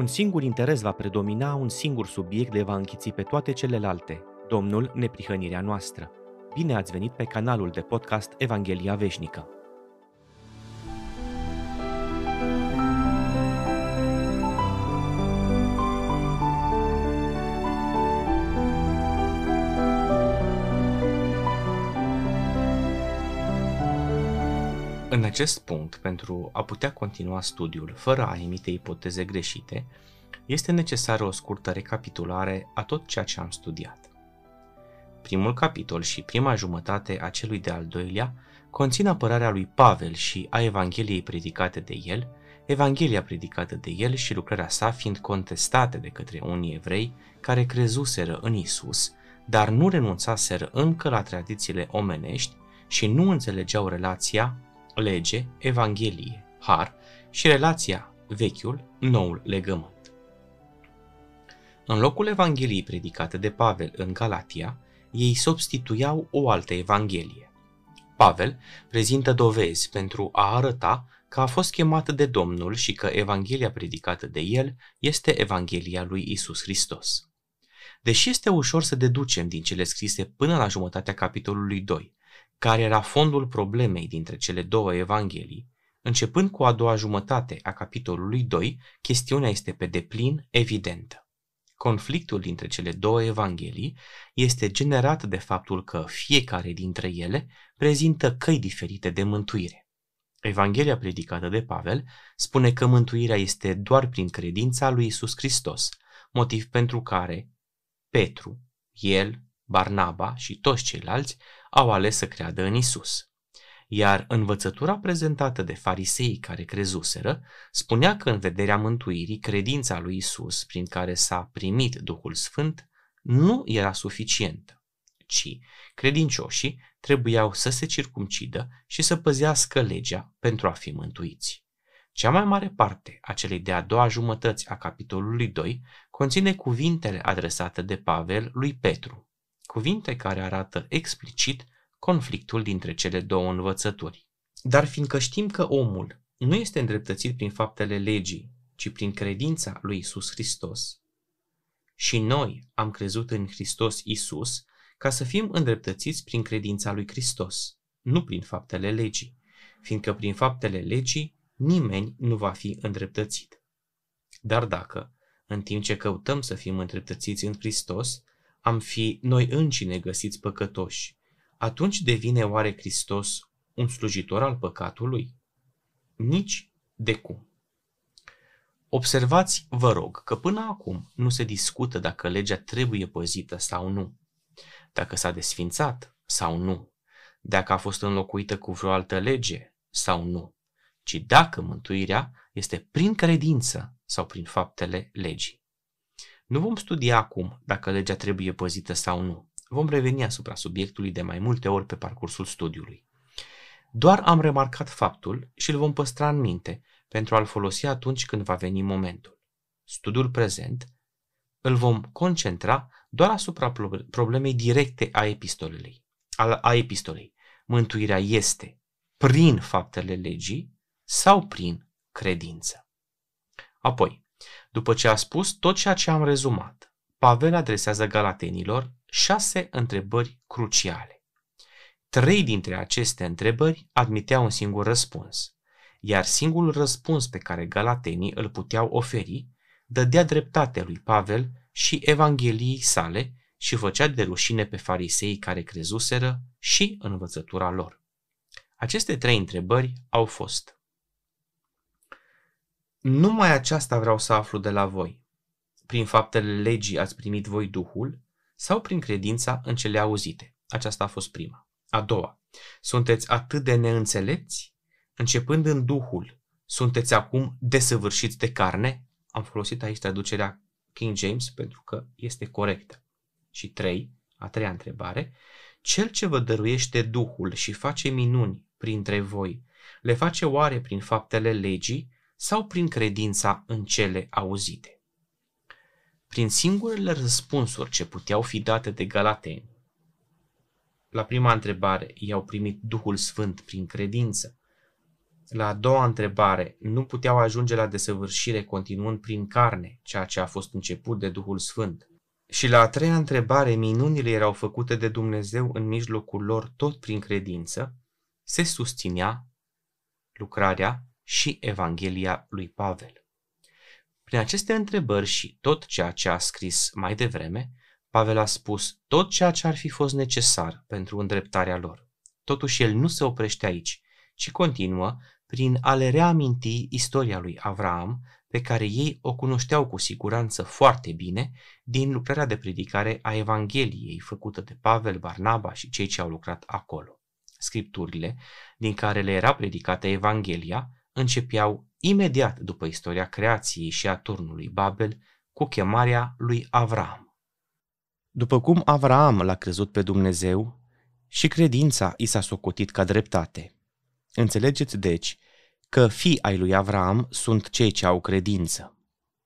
Un singur interes va predomina, un singur subiect le va închiți pe toate celelalte, Domnul neprihănirea noastră. Bine ați venit pe canalul de podcast Evanghelia Veșnică. Acest punct, pentru a putea continua studiul fără a emite ipoteze greșite, este necesară o scurtă recapitulare a tot ceea ce am studiat. Primul capitol și prima jumătate a celui de-al doilea conțin apărarea lui Pavel și a Evangheliei predicate de el, Evanghelia predicată de el și lucrarea sa fiind contestate de către unii evrei care crezuseră în Isus, dar nu renunțaseră încă la tradițiile omenești și nu înțelegeau relația lege, evanghelie, har și relația vechiul, noul legământ. În locul evangheliei predicate de Pavel în Galatia, ei substituiau o altă evanghelie. Pavel prezintă dovezi pentru a arăta că a fost chemat de Domnul și că Evanghelia predicată de el este Evanghelia lui Isus Hristos. Deși este ușor să deducem din cele scrise până la jumătatea capitolului 2 care era fondul problemei dintre cele două evanghelii, începând cu a doua jumătate a capitolului 2, chestiunea este pe deplin evidentă. Conflictul dintre cele două evanghelii este generat de faptul că fiecare dintre ele prezintă căi diferite de mântuire. Evanghelia predicată de Pavel spune că mântuirea este doar prin credința lui Isus Hristos, motiv pentru care Petru, el, Barnaba și toți ceilalți au ales să creadă în Isus. Iar învățătura prezentată de farisei care crezuseră spunea că în vederea mântuirii, credința lui Isus, prin care s-a primit Duhul Sfânt, nu era suficientă, ci credincioșii trebuiau să se circumcidă și să păzească legea pentru a fi mântuiți. Cea mai mare parte a celei de-a doua jumătăți a capitolului 2 conține cuvintele adresate de Pavel lui Petru, cuvinte care arată explicit conflictul dintre cele două învățături. Dar fiindcă știm că omul nu este îndreptățit prin faptele legii, ci prin credința lui Isus Hristos, și noi am crezut în Hristos Isus ca să fim îndreptățiți prin credința lui Hristos, nu prin faptele legii, fiindcă prin faptele legii nimeni nu va fi îndreptățit. Dar dacă, în timp ce căutăm să fim îndreptățiți în Hristos, am fi noi încine găsiți păcătoși, atunci devine oare Hristos un slujitor al păcatului? Nici de cum. Observați, vă rog, că până acum nu se discută dacă legea trebuie păzită sau nu, dacă s-a desfințat sau nu, dacă a fost înlocuită cu vreo altă lege sau nu, ci dacă mântuirea este prin credință sau prin faptele legii. Nu vom studia acum dacă legea trebuie păzită sau nu. Vom reveni asupra subiectului de mai multe ori pe parcursul studiului. Doar am remarcat faptul și îl vom păstra în minte pentru a-l folosi atunci când va veni momentul. Studiul prezent îl vom concentra doar asupra problemei directe a epistolei. A epistolei. Mântuirea este prin faptele legii sau prin credință. Apoi, după ce a spus tot ceea ce am rezumat, Pavel adresează galatenilor șase întrebări cruciale. Trei dintre aceste întrebări admiteau un singur răspuns, iar singurul răspuns pe care galatenii îl puteau oferi dădea dreptate lui Pavel și Evangheliei sale și făcea de rușine pe farisei care crezuseră și învățătura lor. Aceste trei întrebări au fost numai aceasta vreau să aflu de la voi. Prin faptele legii ați primit voi Duhul sau prin credința în cele auzite? Aceasta a fost prima. A doua, sunteți atât de neînțelepți? Începând în Duhul, sunteți acum desăvârșiți de carne? Am folosit aici traducerea King James pentru că este corectă. Și trei, a treia întrebare, cel ce vă dăruiește Duhul și face minuni printre voi, le face oare prin faptele legii sau prin credința în cele auzite. Prin singurele răspunsuri ce puteau fi date de galateni, la prima întrebare, i-au primit Duhul Sfânt prin credință La a doua întrebare, nu puteau ajunge la desăvârșire continuând prin carne, ceea ce a fost început de Duhul Sfânt. Și la a treia întrebare, minunile erau făcute de Dumnezeu în mijlocul lor tot prin credință, se susținea lucrarea și Evanghelia lui Pavel. Prin aceste întrebări și tot ceea ce a scris mai devreme, Pavel a spus tot ceea ce ar fi fost necesar pentru îndreptarea lor. Totuși el nu se oprește aici, ci continuă prin a le reaminti istoria lui Avram, pe care ei o cunoșteau cu siguranță foarte bine din lucrarea de predicare a Evangheliei făcută de Pavel, Barnaba și cei ce au lucrat acolo. Scripturile, din care le era predicată Evanghelia, începeau imediat după istoria creației și a turnului Babel cu chemarea lui Avram. După cum Avram l-a crezut pe Dumnezeu și credința i s-a socotit ca dreptate. Înțelegeți deci că fii ai lui Avram sunt cei ce au credință.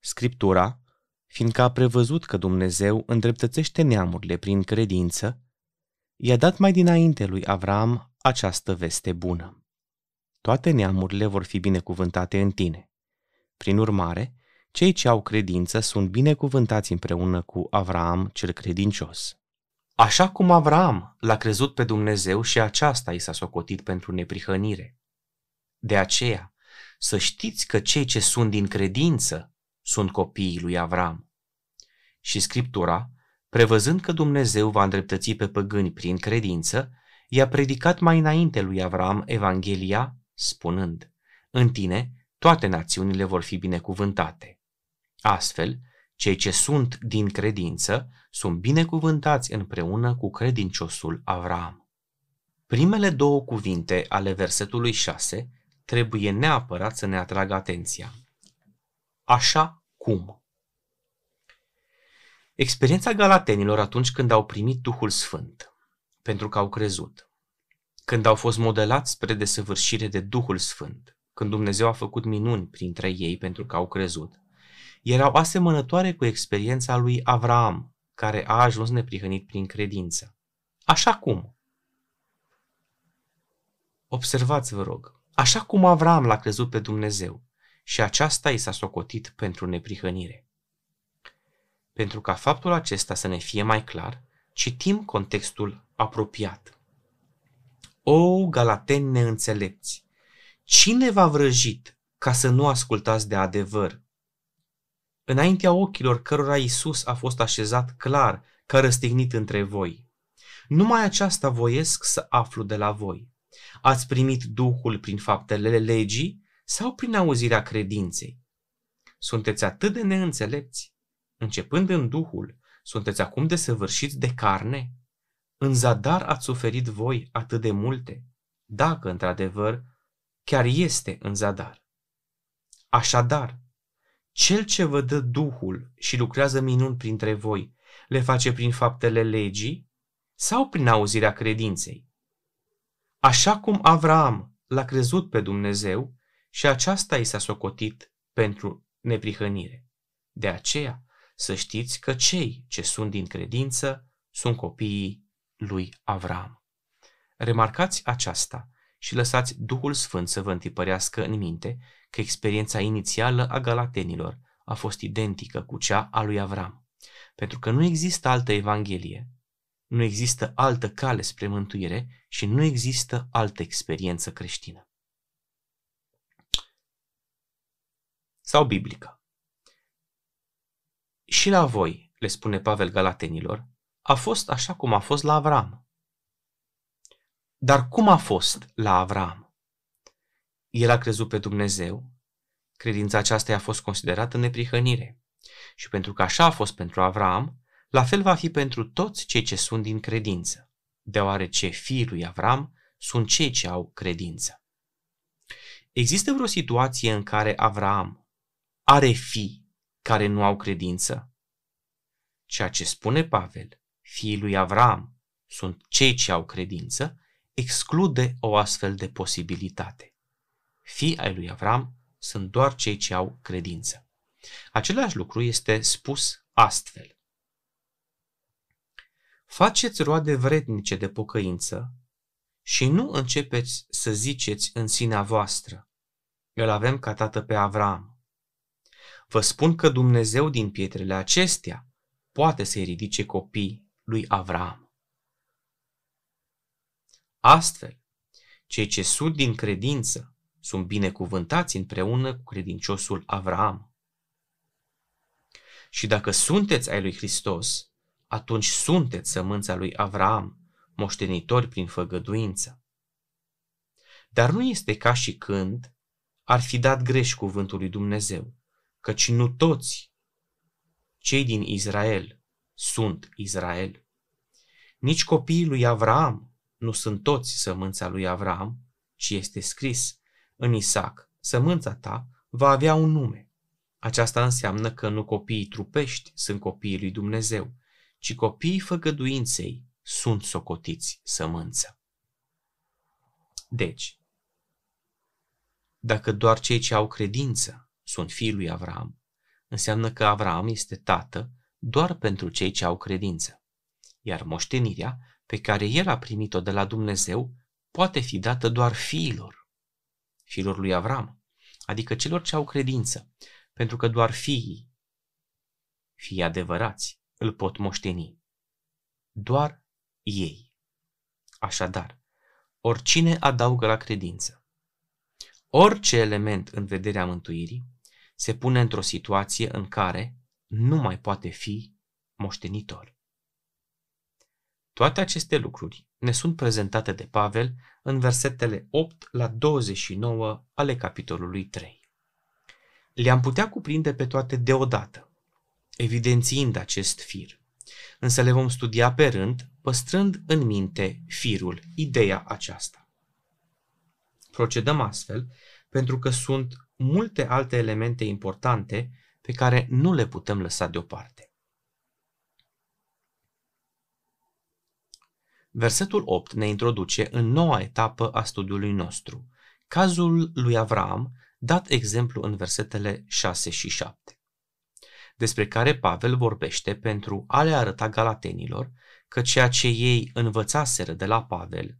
Scriptura, fiindcă a prevăzut că Dumnezeu îndreptățește neamurile prin credință, i-a dat mai dinainte lui Avram această veste bună toate neamurile vor fi binecuvântate în tine. Prin urmare, cei ce au credință sunt binecuvântați împreună cu Avraam cel credincios. Așa cum Avraam l-a crezut pe Dumnezeu și aceasta i s-a socotit pentru neprihănire. De aceea, să știți că cei ce sunt din credință sunt copiii lui Avram. Și Scriptura, prevăzând că Dumnezeu va îndreptăți pe păgâni prin credință, i-a predicat mai înainte lui Avram Evanghelia spunând, în tine toate națiunile vor fi binecuvântate. Astfel, cei ce sunt din credință sunt binecuvântați împreună cu credinciosul Avram. Primele două cuvinte ale versetului 6 trebuie neapărat să ne atragă atenția. Așa cum. Experiența galatenilor atunci când au primit Duhul Sfânt, pentru că au crezut, când au fost modelați spre desăvârșire de Duhul Sfânt, când Dumnezeu a făcut minuni printre ei pentru că au crezut, erau asemănătoare cu experiența lui Avraam, care a ajuns neprihănit prin credință. Așa cum? Observați, vă rog, așa cum Avraam l-a crezut pe Dumnezeu și aceasta i s-a socotit pentru neprihănire. Pentru ca faptul acesta să ne fie mai clar, citim contextul apropiat. O, galateni neînțelepți! Cine v-a vrăjit ca să nu ascultați de adevăr? Înaintea ochilor cărora Isus a fost așezat clar ca răstignit între voi. Numai aceasta voiesc să aflu de la voi. Ați primit Duhul prin faptele legii sau prin auzirea credinței? Sunteți atât de neînțelepți? Începând în Duhul, sunteți acum desăvârșiți de carne? În zadar ați suferit voi atât de multe, dacă, într-adevăr, chiar este în zadar. Așadar, cel ce vă dă Duhul și lucrează minuni printre voi, le face prin faptele legii sau prin auzirea credinței? Așa cum Avraam l-a crezut pe Dumnezeu și aceasta i s-a socotit pentru neprihănire. De aceea, să știți că cei ce sunt din credință sunt copiii lui Avram. Remarcați aceasta și lăsați Duhul Sfânt să vă întipărească în minte că experiența inițială a galatenilor a fost identică cu cea a lui Avram, pentru că nu există altă evanghelie, nu există altă cale spre mântuire și nu există altă experiență creștină. Sau biblică. Și la voi, le spune Pavel Galatenilor, a fost așa cum a fost la Avram. Dar cum a fost la Avram? El a crezut pe Dumnezeu, credința aceasta i-a fost considerată neprihănire. Și pentru că așa a fost pentru Avram, la fel va fi pentru toți cei ce sunt din credință, deoarece fiii lui Avram sunt cei ce au credință. Există vreo situație în care Avram are fii care nu au credință? Ceea ce spune Pavel fiii lui Avram sunt cei ce au credință, exclude o astfel de posibilitate. Fii ai lui Avram sunt doar cei ce au credință. Același lucru este spus astfel. Faceți roade vrednice de pocăință și nu începeți să ziceți în sinea voastră, îl avem ca tată pe Avram. Vă spun că Dumnezeu din pietrele acestea poate să-i ridice copii lui Avram. Astfel, cei ce sunt din credință sunt binecuvântați împreună cu credinciosul Avram. Și dacă sunteți ai lui Hristos, atunci sunteți sămânța lui Avram, moștenitori prin făgăduință. Dar nu este ca și când ar fi dat greș cuvântul lui Dumnezeu, căci nu toți cei din Israel sunt Israel. Nici copiii lui Avram nu sunt toți sămânța lui Avram, ci este scris în Isaac, sămânța ta va avea un nume. Aceasta înseamnă că nu copiii trupești sunt copiii lui Dumnezeu, ci copiii făgăduinței sunt socotiți sămânță. Deci, dacă doar cei ce au credință sunt fiii lui Avram, înseamnă că Avram este tată doar pentru cei ce au credință, iar moștenirea pe care el a primit-o de la Dumnezeu poate fi dată doar fiilor, fiilor lui Avram, adică celor ce au credință, pentru că doar fiii, fii adevărați, îl pot moșteni. Doar ei. Așadar, oricine adaugă la credință, orice element în vederea mântuirii, se pune într-o situație în care nu mai poate fi moștenitor. Toate aceste lucruri ne sunt prezentate de Pavel în versetele 8 la 29 ale capitolului 3. Le-am putea cuprinde pe toate deodată, evidențiind acest fir, însă le vom studia pe rând, păstrând în minte firul, ideea aceasta. Procedăm astfel pentru că sunt multe alte elemente importante pe care nu le putem lăsa deoparte. Versetul 8 ne introduce în noua etapă a studiului nostru, cazul lui Avram, dat exemplu în versetele 6 și 7, despre care Pavel vorbește pentru a le arăta galatenilor că ceea ce ei învățaseră de la Pavel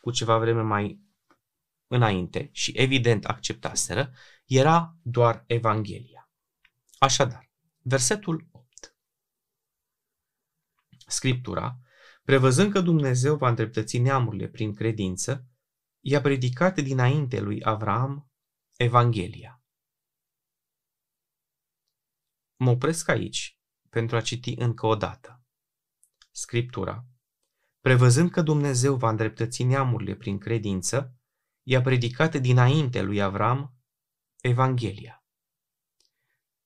cu ceva vreme mai înainte și evident acceptaseră, era doar Evanghelia. Așadar, versetul 8. Scriptura Prevăzând că Dumnezeu va îndreptăți neamurile prin credință, i-a predicat dinainte lui Avram Evanghelia. Mă opresc aici pentru a citi încă o dată. Scriptura. Prevăzând că Dumnezeu va îndreptăți neamurile prin credință, i-a predicat dinainte lui Avram Evanghelia.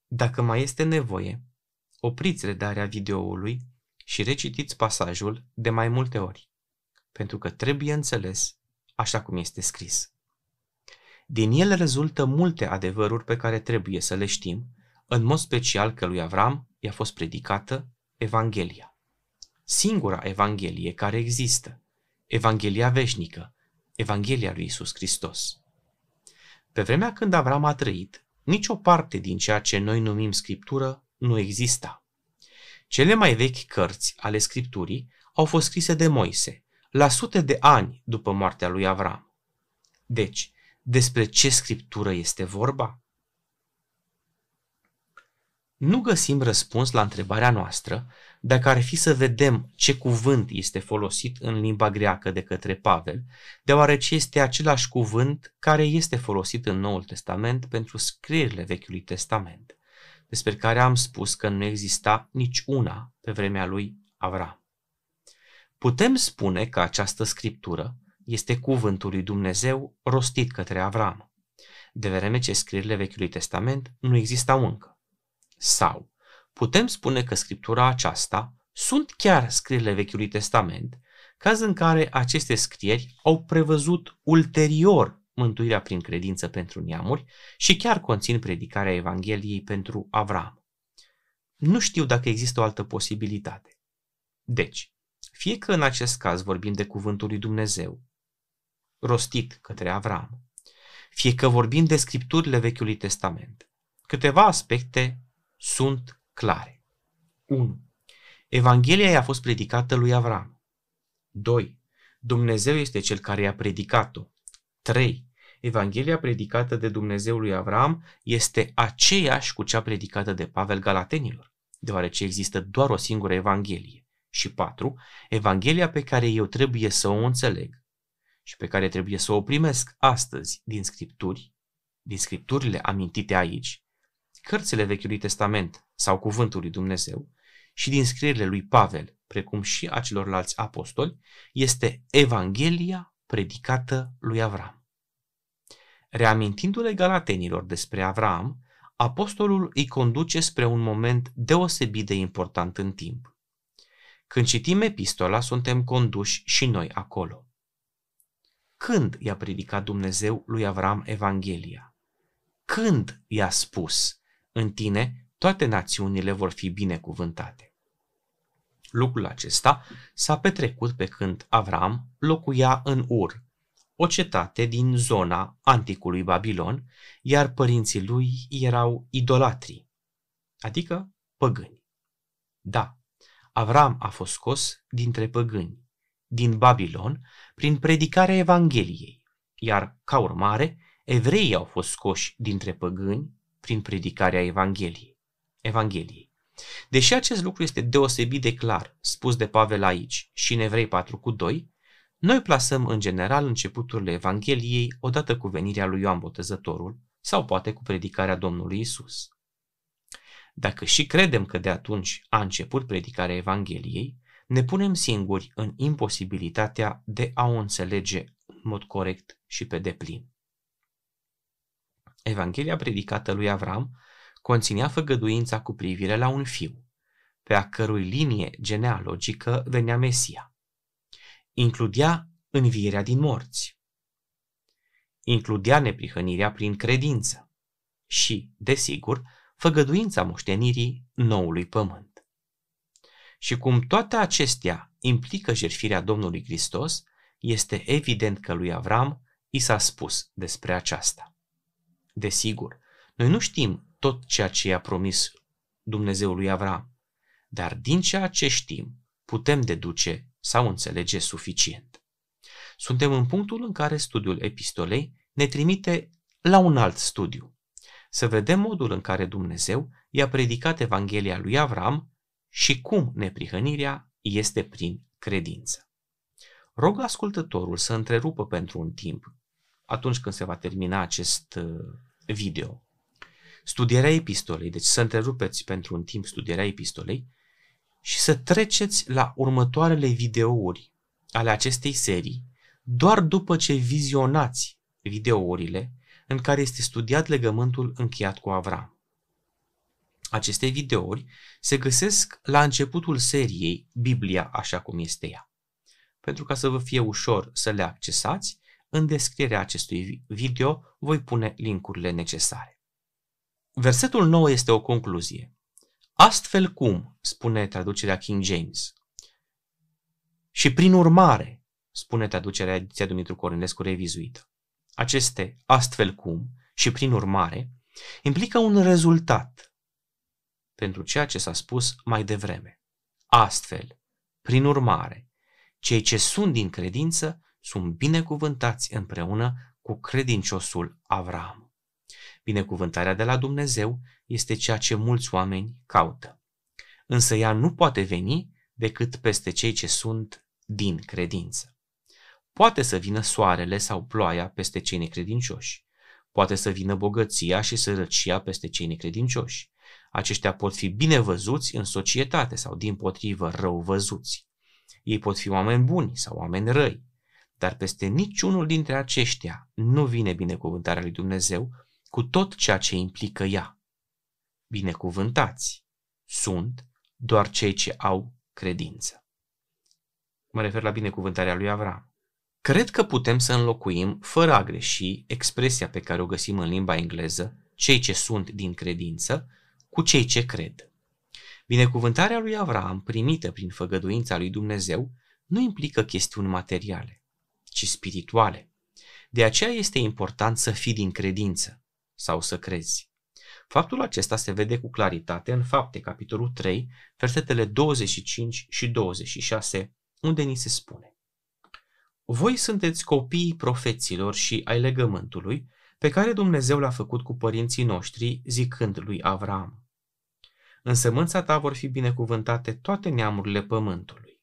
Dacă mai este nevoie, opriți redarea videoului și recitiți pasajul de mai multe ori, pentru că trebuie înțeles așa cum este scris. Din el rezultă multe adevăruri pe care trebuie să le știm, în mod special că lui Avram i-a fost predicată Evanghelia. Singura Evanghelie care există, Evanghelia veșnică, Evanghelia lui Isus Hristos. Pe vremea când Avram a trăit, nicio parte din ceea ce noi numim Scriptură nu exista. Cele mai vechi cărți ale Scripturii au fost scrise de Moise, la sute de ani după moartea lui Avram. Deci, despre ce Scriptură este vorba? Nu găsim răspuns la întrebarea noastră dacă ar fi să vedem ce cuvânt este folosit în limba greacă de către Pavel, deoarece este același cuvânt care este folosit în Noul Testament pentru scrierile Vechiului Testament despre care am spus că nu exista nici una pe vremea lui Avram. Putem spune că această scriptură este cuvântul lui Dumnezeu rostit către Avram, de vreme ce scrierile Vechiului Testament nu existau încă. Sau putem spune că scriptura aceasta sunt chiar scrierile Vechiului Testament, caz în care aceste scrieri au prevăzut ulterior mântuirea prin credință pentru neamuri și chiar conțin predicarea Evangheliei pentru Avram. Nu știu dacă există o altă posibilitate. Deci, fie că în acest caz vorbim de cuvântul lui Dumnezeu, rostit către Avram, fie că vorbim de scripturile Vechiului Testament, câteva aspecte sunt clare. 1. Evanghelia i-a fost predicată lui Avram. 2. Dumnezeu este cel care i-a predicat-o 3. Evanghelia predicată de Dumnezeu lui Avram este aceeași cu cea predicată de Pavel Galatenilor, deoarece există doar o singură Evanghelie. Și patru, Evanghelia pe care eu trebuie să o înțeleg și pe care trebuie să o primesc astăzi din Scripturi, din Scripturile amintite aici, cărțile Vechiului Testament sau Cuvântul lui Dumnezeu și din scrierile lui Pavel, precum și a celorlalți apostoli, este Evanghelia predicată lui Avram. Reamintindu-le galatenilor despre Avram, apostolul îi conduce spre un moment deosebit de important în timp. Când citim epistola, suntem conduși și noi acolo. Când i-a predicat Dumnezeu lui Avram Evanghelia? Când i-a spus, în tine toate națiunile vor fi binecuvântate? Lucrul acesta s-a petrecut pe când Avram locuia în Ur, o cetate din zona anticului Babilon, iar părinții lui erau idolatri, adică păgâni. Da, Avram a fost scos dintre păgâni, din Babilon, prin predicarea Evangheliei, iar, ca urmare, evreii au fost scoși dintre păgâni prin predicarea Evangheliei. Evangheliei. Deși acest lucru este deosebit de clar, spus de Pavel aici și în Evrei 4 cu 2, noi plasăm în general începuturile Evangheliei odată cu venirea lui Ioan Botezătorul sau poate cu predicarea Domnului Isus. Dacă și credem că de atunci a început predicarea Evangheliei, ne punem singuri în imposibilitatea de a o înțelege în mod corect și pe deplin. Evanghelia predicată lui Avram conținea făgăduința cu privire la un fiu, pe a cărui linie genealogică venea Mesia includea învierea din morți, includea neprihănirea prin credință și, desigur, făgăduința moștenirii noului pământ. Și cum toate acestea implică jertfirea Domnului Hristos, este evident că lui Avram i s-a spus despre aceasta. Desigur, noi nu știm tot ceea ce i-a promis Dumnezeul lui Avram, dar din ceea ce știm putem deduce sau înțelege suficient. Suntem în punctul în care studiul epistolei ne trimite la un alt studiu. Să vedem modul în care Dumnezeu i-a predicat Evanghelia lui Avram și cum neprihănirea este prin credință. Rog ascultătorul să întrerupă pentru un timp, atunci când se va termina acest uh, video, studierea epistolei, deci să întrerupeți pentru un timp studierea epistolei și să treceți la următoarele videouri ale acestei serii doar după ce vizionați videourile în care este studiat legământul încheiat cu Avram. Aceste videouri se găsesc la începutul seriei Biblia așa cum este ea. Pentru ca să vă fie ușor să le accesați, în descrierea acestui video voi pune linkurile necesare. Versetul 9 este o concluzie. Astfel cum, spune traducerea King James. Și prin urmare, spune traducerea ediția Dumitru Cornescu revizuită. Aceste astfel cum și prin urmare implică un rezultat pentru ceea ce s-a spus mai devreme. Astfel, prin urmare, cei ce sunt din credință sunt binecuvântați împreună cu credinciosul Avram. Binecuvântarea de la Dumnezeu este ceea ce mulți oameni caută. Însă ea nu poate veni decât peste cei ce sunt din credință. Poate să vină soarele sau ploaia peste cei necredincioși. Poate să vină bogăția și sărăcia peste cei necredincioși. Aceștia pot fi bine văzuți în societate sau din potrivă rău văzuți. Ei pot fi oameni buni sau oameni răi, dar peste niciunul dintre aceștia nu vine binecuvântarea lui Dumnezeu cu tot ceea ce implică ea. Binecuvântați sunt doar cei ce au credință. Mă refer la binecuvântarea lui Avram. Cred că putem să înlocuim, fără a greși, expresia pe care o găsim în limba engleză, cei ce sunt din credință, cu cei ce cred. Binecuvântarea lui Avram, primită prin făgăduința lui Dumnezeu, nu implică chestiuni materiale, ci spirituale. De aceea este important să fii din credință, sau să crezi. Faptul acesta se vede cu claritate în fapte, capitolul 3, versetele 25 și 26, unde ni se spune voi sunteți copiii profeților și ai legământului pe care Dumnezeu l-a făcut cu părinții noștri, zicând lui Avram. În sămânța ta vor fi binecuvântate toate neamurile pământului.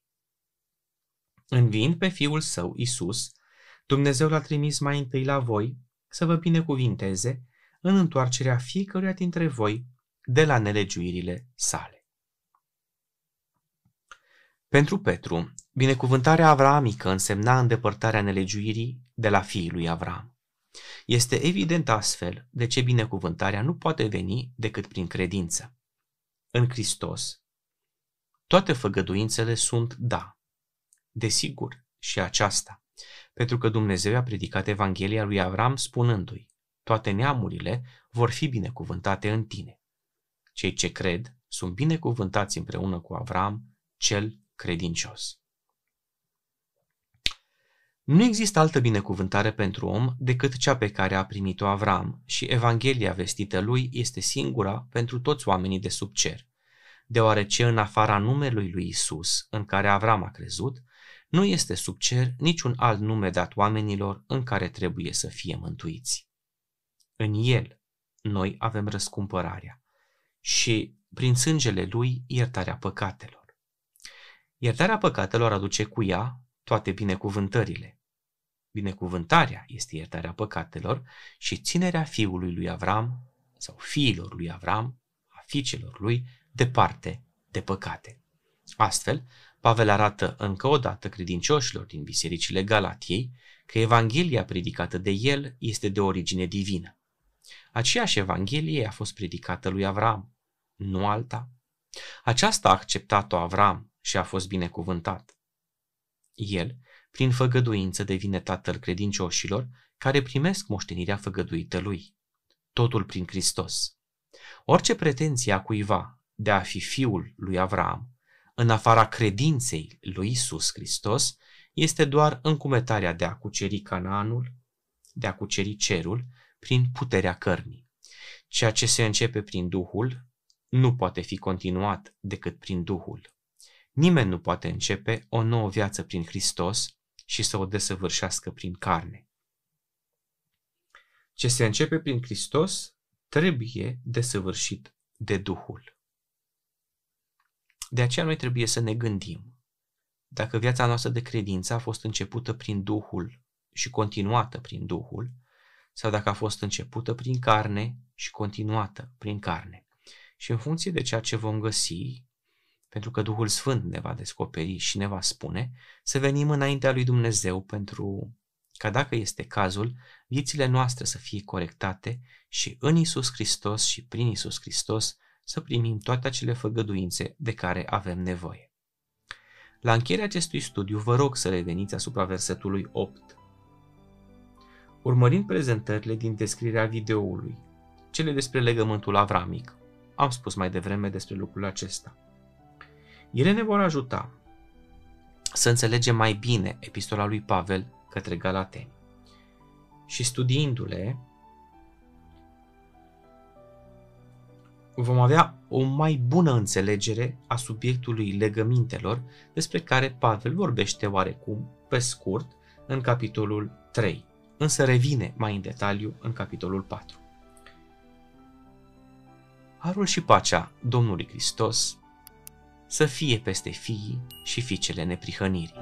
Înviind pe Fiul Său, Isus, Dumnezeu l-a trimis mai întâi la voi să vă binecuvinteze în întoarcerea fiecăruia dintre voi de la nelegiuirile sale. Pentru Petru, binecuvântarea avramică însemna îndepărtarea nelegiuirii de la fiii lui Avram. Este evident astfel de ce binecuvântarea nu poate veni decât prin credință. În Hristos, toate făgăduințele sunt da. Desigur, și aceasta, pentru că Dumnezeu a predicat Evanghelia lui Avram spunându-i, toate neamurile vor fi binecuvântate în tine. Cei ce cred sunt binecuvântați împreună cu Avram, cel credincios. Nu există altă binecuvântare pentru om decât cea pe care a primit-o Avram și Evanghelia vestită lui este singura pentru toți oamenii de sub cer, deoarece în afara numelui lui Isus, în care Avram a crezut, nu este sub cer niciun alt nume dat oamenilor în care trebuie să fie mântuiți. În el noi avem răscumpărarea și prin sângele lui iertarea păcatelor. Iertarea păcatelor aduce cu ea toate binecuvântările. Binecuvântarea este iertarea păcatelor și ținerea fiului lui Avram sau fiilor lui Avram, a fiicelor lui, departe de păcate. Astfel, Pavel arată încă o dată credincioșilor din bisericile Galatiei că Evanghelia predicată de el este de origine divină. Aceeași Evanghelie a fost predicată lui Avram, nu alta. Aceasta a acceptat-o Avram și a fost binecuvântat. El, prin făgăduință, devine tatăl credincioșilor care primesc moștenirea făgăduită lui. Totul prin Hristos. Orice pretenție a cuiva de a fi fiul lui Avram, în afara credinței lui Isus Hristos, este doar încumetarea de a cuceri Canaanul, de a cuceri cerul, prin puterea cărnii. Ceea ce se începe prin Duhul nu poate fi continuat decât prin Duhul. Nimeni nu poate începe o nouă viață prin Hristos și să o desăvârșească prin carne. Ce se începe prin Hristos trebuie desăvârșit de Duhul. De aceea noi trebuie să ne gândim dacă viața noastră de credință a fost începută prin Duhul și continuată prin Duhul, sau dacă a fost începută prin carne și continuată prin carne. Și în funcție de ceea ce vom găsi, pentru că Duhul Sfânt ne va descoperi și ne va spune, să venim înaintea lui Dumnezeu pentru ca dacă este cazul, viețile noastre să fie corectate și în Isus Hristos și prin Isus Hristos să primim toate acele făgăduințe de care avem nevoie. La încheierea acestui studiu vă rog să reveniți asupra versetului 8 urmărind prezentările din descrierea videoului, cele despre legământul avramic. Am spus mai devreme despre lucrul acesta. Ele ne vor ajuta să înțelegem mai bine epistola lui Pavel către Galateni. Și studiindu-le, vom avea o mai bună înțelegere a subiectului legămintelor despre care Pavel vorbește oarecum pe scurt în capitolul 3 însă revine mai în detaliu în capitolul 4. Harul și pacea Domnului Hristos să fie peste fiii și fiicele neprihănirii.